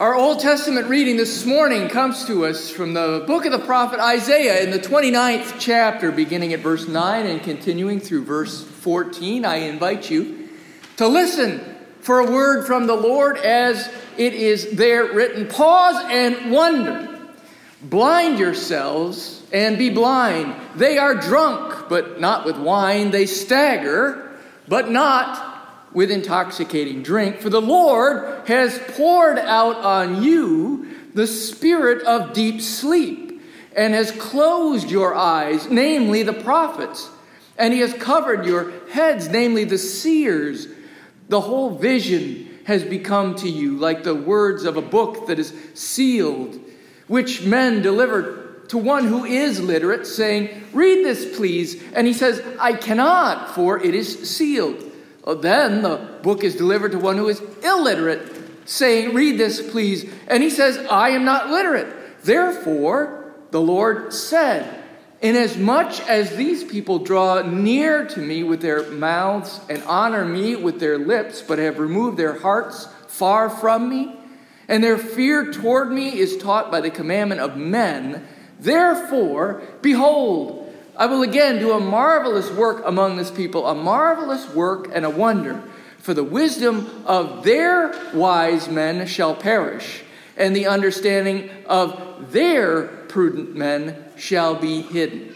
Our Old Testament reading this morning comes to us from the book of the prophet Isaiah in the 29th chapter, beginning at verse 9 and continuing through verse 14. I invite you to listen for a word from the Lord as it is there written. Pause and wonder. Blind yourselves and be blind. They are drunk, but not with wine. They stagger, but not with intoxicating drink, for the Lord has poured out on you the spirit of deep sleep, and has closed your eyes, namely the prophets, and he has covered your heads, namely the seers. The whole vision has become to you like the words of a book that is sealed, which men deliver to one who is literate, saying, Read this, please. And he says, I cannot, for it is sealed. Then the book is delivered to one who is illiterate, saying, Read this, please. And he says, I am not literate. Therefore, the Lord said, Inasmuch as these people draw near to me with their mouths and honor me with their lips, but have removed their hearts far from me, and their fear toward me is taught by the commandment of men, therefore, behold, I will again do a marvelous work among this people, a marvelous work and a wonder. For the wisdom of their wise men shall perish, and the understanding of their prudent men shall be hidden.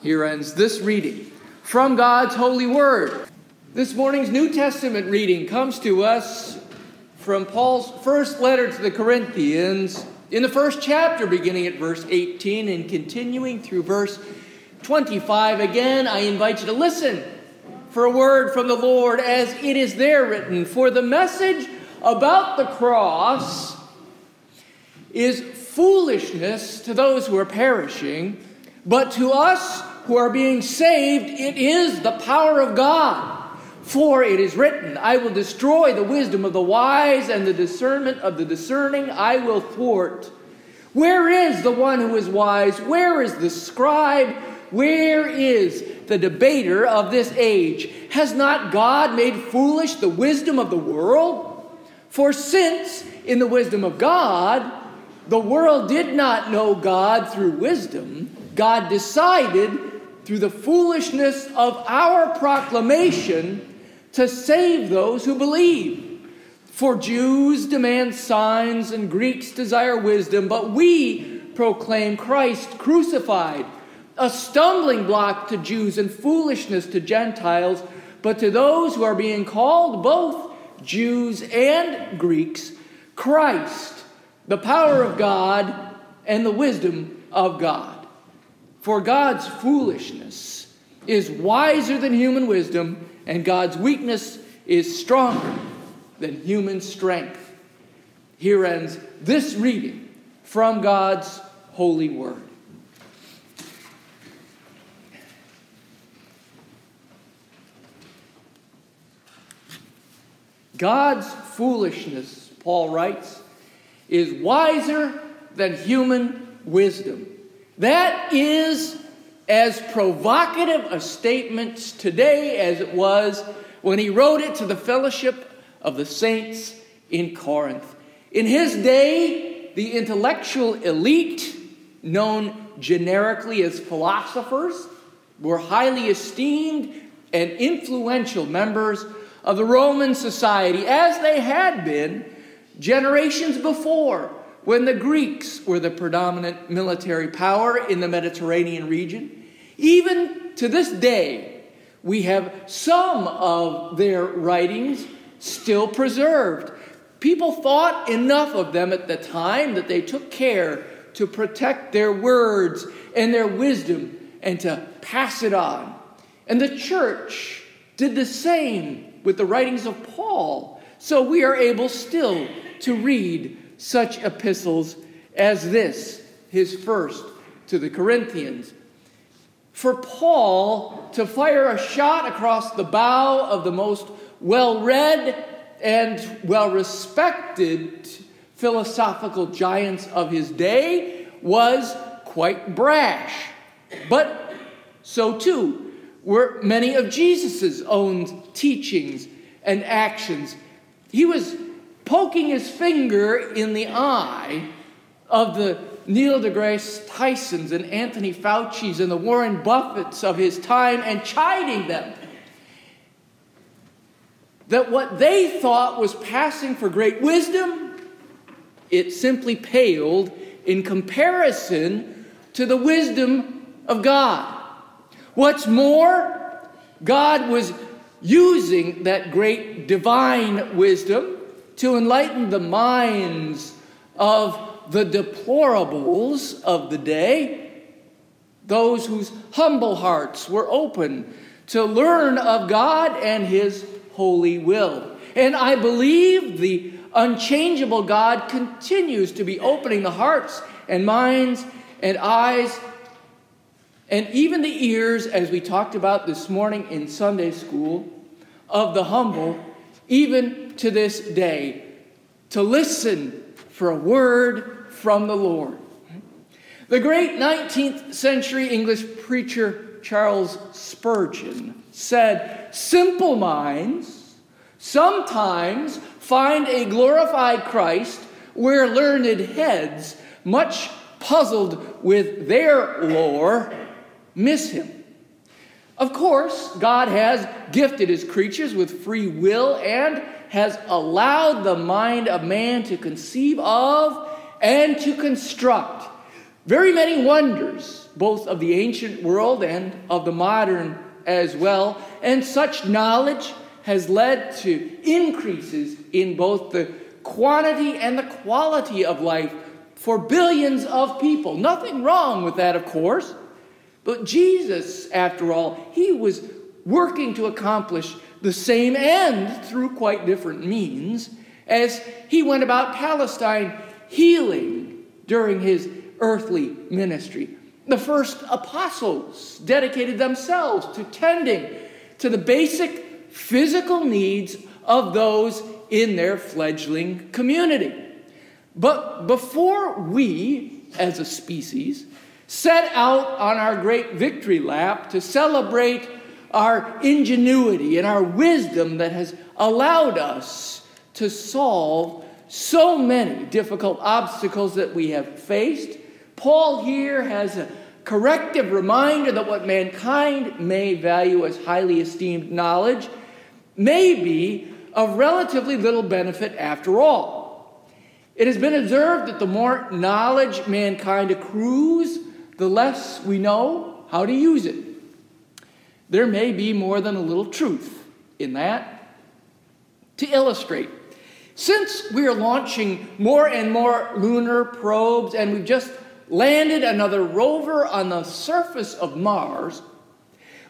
Here ends this reading from God's holy word. This morning's New Testament reading comes to us from Paul's first letter to the Corinthians in the first chapter, beginning at verse 18 and continuing through verse 25 again, I invite you to listen for a word from the Lord as it is there written. For the message about the cross is foolishness to those who are perishing, but to us who are being saved, it is the power of God. For it is written, I will destroy the wisdom of the wise and the discernment of the discerning I will thwart. Where is the one who is wise? Where is the scribe? Where is the debater of this age? Has not God made foolish the wisdom of the world? For since, in the wisdom of God, the world did not know God through wisdom, God decided through the foolishness of our proclamation to save those who believe. For Jews demand signs and Greeks desire wisdom, but we proclaim Christ crucified a stumbling block to Jews and foolishness to Gentiles, but to those who are being called both Jews and Greeks, Christ, the power of God and the wisdom of God. For God's foolishness is wiser than human wisdom, and God's weakness is stronger than human strength. Here ends this reading from God's holy word. God's foolishness, Paul writes, is wiser than human wisdom. That is as provocative a statement today as it was when he wrote it to the fellowship of the saints in Corinth. In his day, the intellectual elite, known generically as philosophers, were highly esteemed and influential members of the Roman society as they had been generations before when the Greeks were the predominant military power in the Mediterranean region. Even to this day, we have some of their writings still preserved. People thought enough of them at the time that they took care to protect their words and their wisdom and to pass it on. And the church did the same with the writings of Paul. So we are able still to read such epistles as this, his first to the Corinthians. For Paul to fire a shot across the bow of the most well read and well respected philosophical giants of his day was quite brash. But so too were many of Jesus's own teachings and actions. He was poking his finger in the eye of the Neil deGrasse Tysons and Anthony Fauci's and the Warren Buffetts of his time and chiding them that what they thought was passing for great wisdom, it simply paled in comparison to the wisdom of God. What's more, God was using that great divine wisdom to enlighten the minds of the deplorables of the day, those whose humble hearts were open to learn of God and His holy will. And I believe the unchangeable God continues to be opening the hearts and minds and eyes and even the ears, as we talked about this morning in Sunday school, of the humble, even to this day, to listen for a word from the Lord. The great 19th century English preacher Charles Spurgeon said, Simple minds sometimes find a glorified Christ where learned heads, much puzzled with their lore, miss him. Of course, God has gifted his creatures with free will and has allowed the mind of man to conceive of and to construct very many wonders, both of the ancient world and of the modern as well. And such knowledge has led to increases in both the quantity and the quality of life for billions of people. Nothing wrong with that, of course. But Jesus, after all, he was working to accomplish the same end through quite different means as he went about Palestine healing during his earthly ministry. The first apostles dedicated themselves to tending to the basic physical needs of those in their fledgling community. But before we, as a species, set out on our great victory lap to celebrate our ingenuity and our wisdom that has allowed us to solve so many difficult obstacles that we have faced. Paul here has a corrective reminder that what mankind may value as highly esteemed knowledge may be of relatively little benefit after all. It has been observed that the more knowledge mankind accrues, the less we know how to use it. There may be more than a little truth in that. To illustrate, since we are launching more and more lunar probes and we've just landed another rover on the surface of Mars,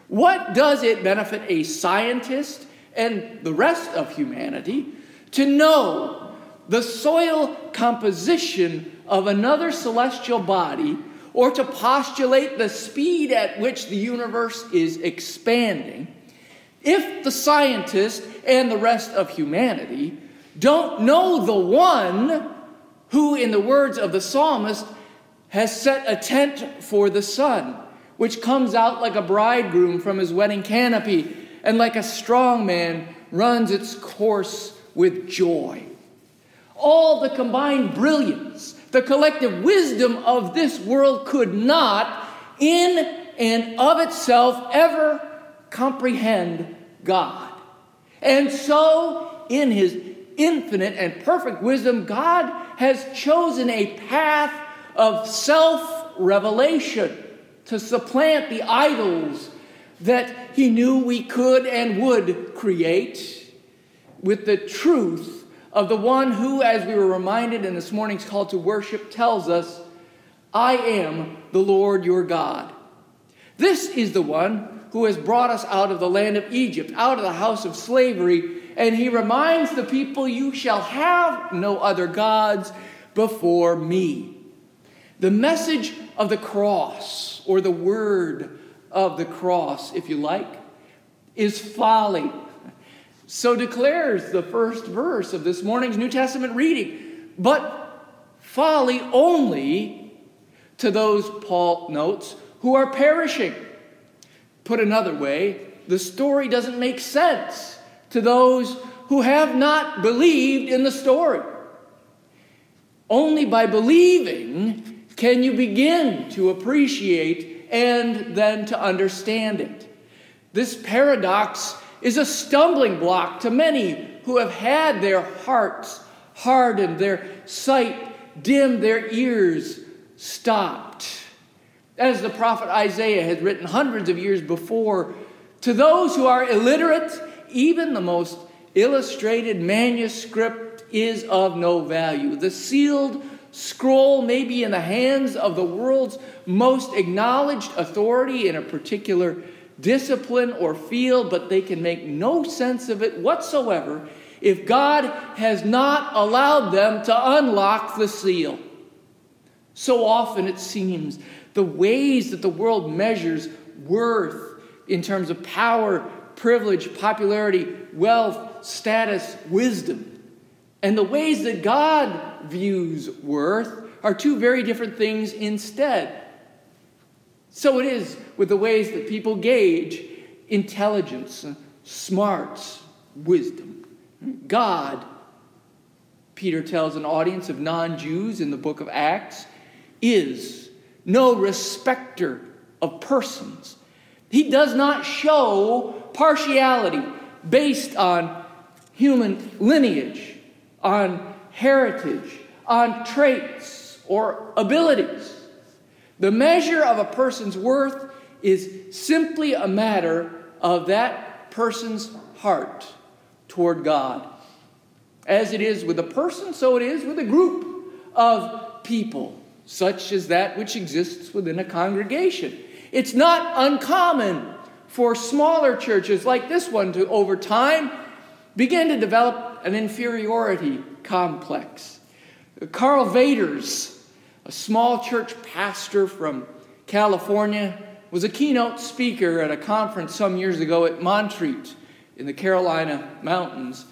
what does it benefit a scientist and the rest of humanity to know the soil composition of another celestial body or to postulate the speed at which the universe is expanding, if the scientist and the rest of humanity don't know the one who, in the words of the psalmist, has set a tent for the sun, which comes out like a bridegroom from his wedding canopy, and like a strong man runs its course with joy. All the combined brilliance the collective wisdom of this world could not, in and of itself, ever comprehend God. And so, in his infinite and perfect wisdom, God has chosen a path of self revelation to supplant the idols that he knew we could and would create with the truth of the one who, as we were reminded in this morning's call to worship, tells us, I am the Lord your God. This is the one who has brought us out of the land of Egypt, out of the house of slavery, and he reminds the people, You shall have no other gods before me. The message of the cross, or the word of the cross, if you like, is folly. So declares the first verse of this morning's New Testament reading. But folly only to those, Paul notes, who are perishing. Put another way, the story doesn't make sense to those who have not believed in the story. Only by believing can you begin to appreciate and then to understand it. This paradox is a stumbling block to many who have had their hearts hardened, their sight dimmed, their ears stopped. As the prophet Isaiah had written hundreds of years before, to those who are illiterate, even the most illustrated manuscript is of no value. The sealed scroll may be in the hands of the world's most acknowledged authority in a particular discipline or field, but they can make no sense of it whatsoever if God has not allowed them to unlock the seal. So often it seems the ways that the world measures worth in terms of power, privilege, popularity, wealth, status, wisdom, and the ways that God views worth are two very different things instead. So it is with the ways that people gauge intelligence, smarts, wisdom. God, Peter tells an audience of non Jews in the book of Acts, is no respecter of persons. He does not show partiality based on human lineage, on heritage, on traits or abilities. The measure of a person's worth is simply a matter of that person's heart toward God. As it is with a person, so it is with a group of people, such as that which exists within a congregation. It's not uncommon for smaller churches like this one to, over time, begin to develop an inferiority complex. Karl Vaters a small church pastor from California, was a keynote speaker at a conference some years ago at Montreat in the Carolina Mountains.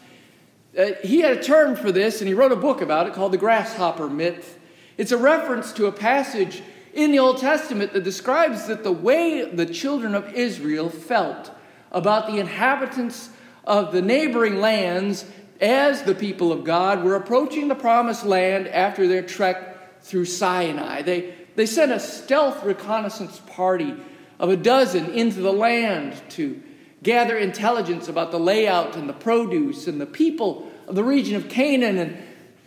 Uh, he had a term for this, and he wrote a book about it called The Grasshopper Myth. It's a reference to a passage in the Old Testament that describes that the way the children of Israel felt about the inhabitants of the neighboring lands as the people of God were approaching the promised land after their trek through Sinai. They, they sent a stealth reconnaissance party of a dozen into the land to gather intelligence about the layout and the produce and the people of the region of Canaan. And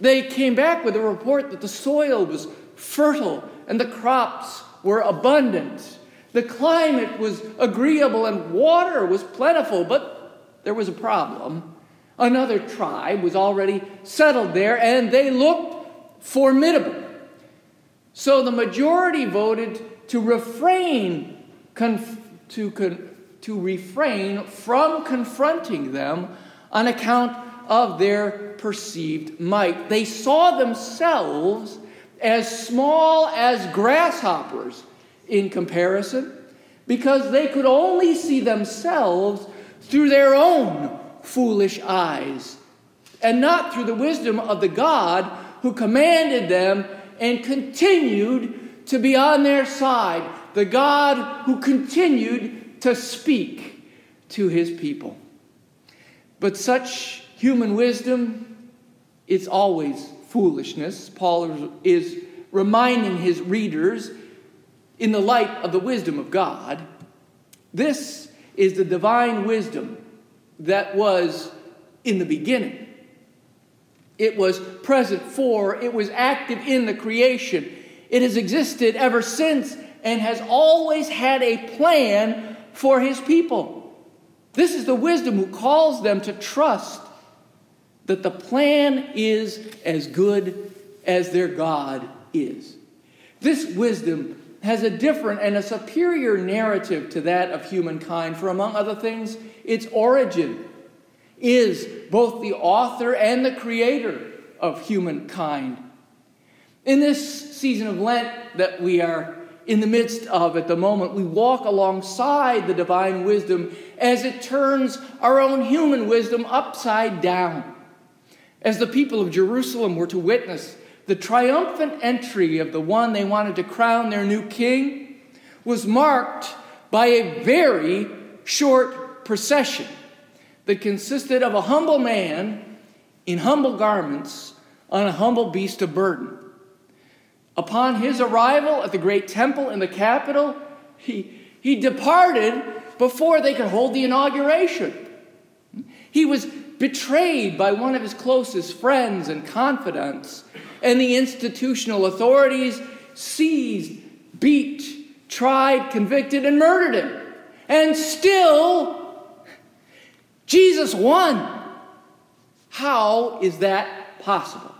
they came back with a report that the soil was fertile and the crops were abundant. The climate was agreeable and water was plentiful, but there was a problem. Another tribe was already settled there and they looked formidable. So the majority voted to refrain, conf- to, con- to refrain from confronting them on account of their perceived might. They saw themselves as small as grasshoppers in comparison because they could only see themselves through their own foolish eyes and not through the wisdom of the God who commanded them and continued to be on their side, the God who continued to speak to his people. But such human wisdom is always foolishness. Paul is reminding his readers in the light of the wisdom of God. This is the divine wisdom that was in the beginning. It was present for, it was active in the creation. It has existed ever since and has always had a plan for his people. This is the wisdom who calls them to trust that the plan is as good as their God is. This wisdom has a different and a superior narrative to that of humankind, for among other things, its origin is both the author and the creator of humankind. In this season of Lent that we are in the midst of at the moment, we walk alongside the divine wisdom as it turns our own human wisdom upside down. As the people of Jerusalem were to witness the triumphant entry of the one they wanted to crown their new king, was marked by a very short procession that consisted of a humble man in humble garments on a humble beast of burden. Upon his arrival at the great temple in the capital, he, he departed before they could hold the inauguration. He was betrayed by one of his closest friends and confidants, and the institutional authorities seized, beat, tried, convicted, and murdered him. And still, Jesus won. How is that possible?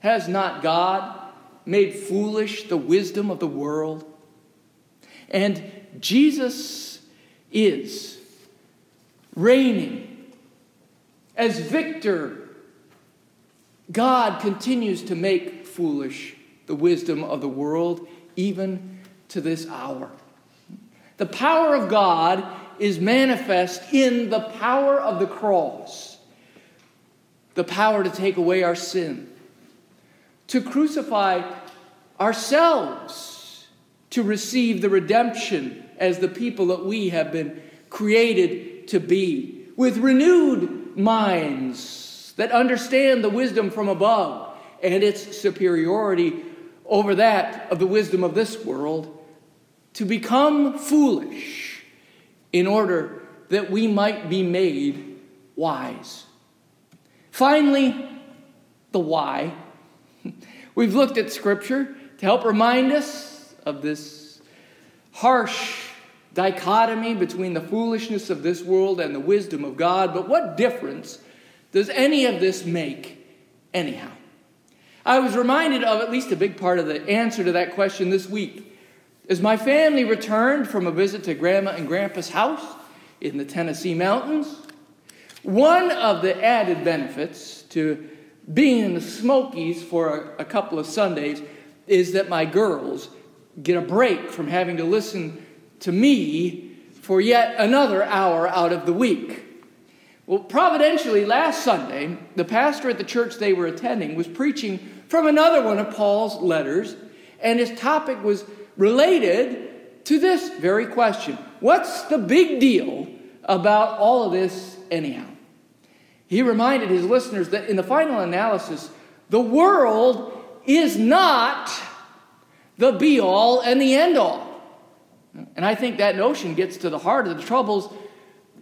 Has not God made foolish the wisdom of the world? And Jesus is reigning as victor. God continues to make foolish the wisdom of the world, even to this hour. The power of God is manifest in the power of the cross, the power to take away our sin, to crucify ourselves, to receive the redemption as the people that we have been created to be, with renewed minds that understand the wisdom from above and its superiority over that of the wisdom of this world, to become foolish in order that we might be made wise. Finally, the why. We've looked at Scripture to help remind us of this harsh dichotomy between the foolishness of this world and the wisdom of God, but what difference does any of this make, anyhow? I was reminded of at least a big part of the answer to that question this week. As my family returned from a visit to Grandma and Grandpa's house in the Tennessee mountains, one of the added benefits to being in the Smokies for a, a couple of Sundays is that my girls get a break from having to listen to me for yet another hour out of the week. Well, providentially, last Sunday, the pastor at the church they were attending was preaching from another one of Paul's letters, and his topic was related to this very question What's the big deal about all of this, anyhow? He reminded his listeners that in the final analysis, the world is not the be all and the end all. And I think that notion gets to the heart of the troubles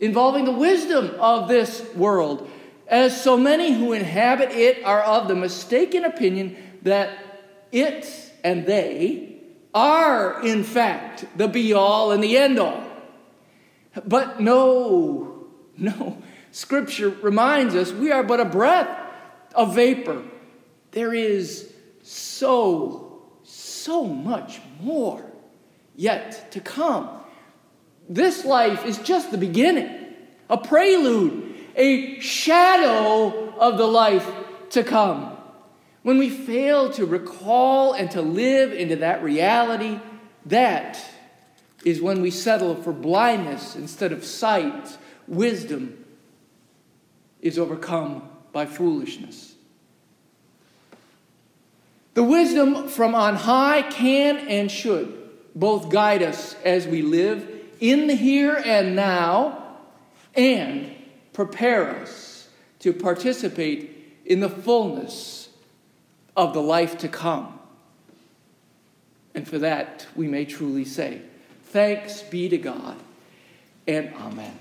involving the wisdom of this world, as so many who inhabit it are of the mistaken opinion that it and they are, in fact, the be all and the end all. But no, no. Scripture reminds us we are but a breath, a vapor. There is so, so much more yet to come. This life is just the beginning, a prelude, a shadow of the life to come. When we fail to recall and to live into that reality, that is when we settle for blindness instead of sight. Wisdom is overcome by foolishness. The wisdom from on high can and should both guide us as we live in the here and now and prepare us to participate in the fullness of the life to come. And for that, we may truly say, Thanks be to God and Amen.